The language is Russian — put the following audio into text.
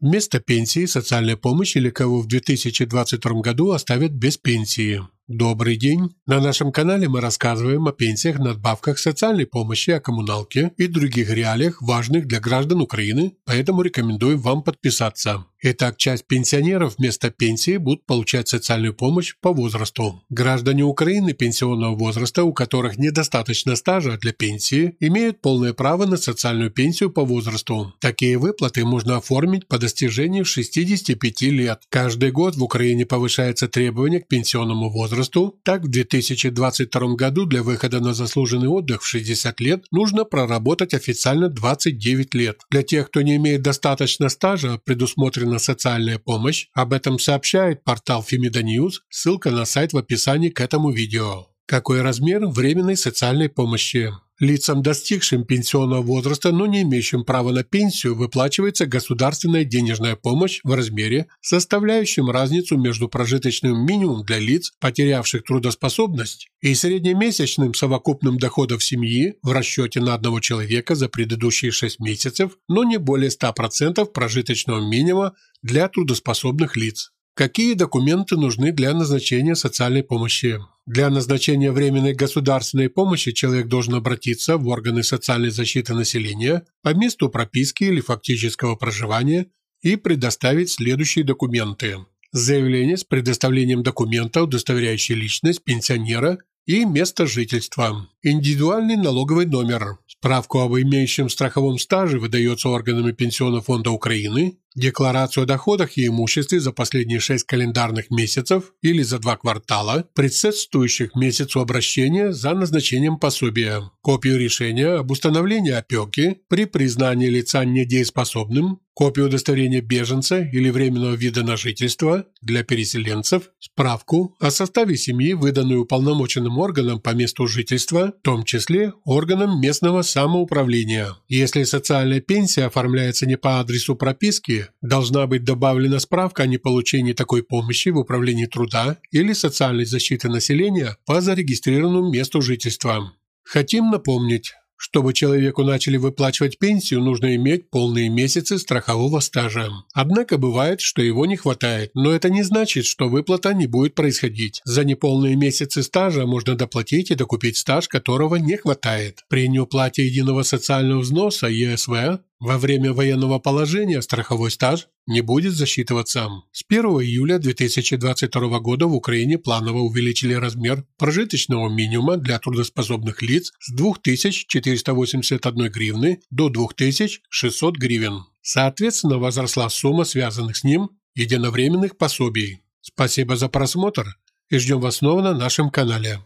Вместо пенсии, социальной помощи или кого в 2022 году оставят без пенсии. Добрый день! На нашем канале мы рассказываем о пенсиях, надбавках, социальной помощи, о коммуналке и других реалиях, важных для граждан Украины, поэтому рекомендую вам подписаться. Итак, часть пенсионеров вместо пенсии будут получать социальную помощь по возрасту. Граждане Украины пенсионного возраста, у которых недостаточно стажа для пенсии, имеют полное право на социальную пенсию по возрасту. Такие выплаты можно оформить по достижении 65 лет. Каждый год в Украине повышается требование к пенсионному возрасту. Так, в 2022 году для выхода на заслуженный отдых в 60 лет нужно проработать официально 29 лет. Для тех, кто не имеет достаточно стажа, предусмотрена социальная помощь, об этом сообщает портал Фемида News, ссылка на сайт в описании к этому видео. Какой размер временной социальной помощи? Лицам, достигшим пенсионного возраста, но не имеющим права на пенсию, выплачивается государственная денежная помощь в размере, составляющем разницу между прожиточным минимумом для лиц, потерявших трудоспособность, и среднемесячным совокупным доходом семьи в расчете на одного человека за предыдущие 6 месяцев, но не более 100% прожиточного минимума для трудоспособных лиц. Какие документы нужны для назначения социальной помощи? Для назначения временной государственной помощи человек должен обратиться в органы социальной защиты населения по месту прописки или фактического проживания и предоставить следующие документы. Заявление с предоставлением документа, удостоверяющий личность пенсионера и место жительства. Индивидуальный налоговый номер. Справку об имеющем страховом стаже выдается органами Пенсионного фонда Украины декларацию о доходах и имуществе за последние 6 календарных месяцев или за два квартала, предшествующих месяцу обращения за назначением пособия, копию решения об установлении опеки при признании лица недееспособным, копию удостоверения беженца или временного вида на жительство для переселенцев, справку о составе семьи, выданную уполномоченным органом по месту жительства, в том числе органам местного самоуправления. Если социальная пенсия оформляется не по адресу прописки, должна быть добавлена справка о неполучении такой помощи в управлении труда или социальной защиты населения по зарегистрированному месту жительства. Хотим напомнить, чтобы человеку начали выплачивать пенсию, нужно иметь полные месяцы страхового стажа. Однако бывает, что его не хватает, но это не значит, что выплата не будет происходить. За неполные месяцы стажа можно доплатить и докупить стаж, которого не хватает. При неуплате единого социального взноса ЕСВ во время военного положения страховой стаж не будет засчитываться. С 1 июля 2022 года в Украине планово увеличили размер прожиточного минимума для трудоспособных лиц с 2481 гривны до 2600 гривен. Соответственно, возросла сумма связанных с ним единовременных пособий. Спасибо за просмотр и ждем вас снова на нашем канале.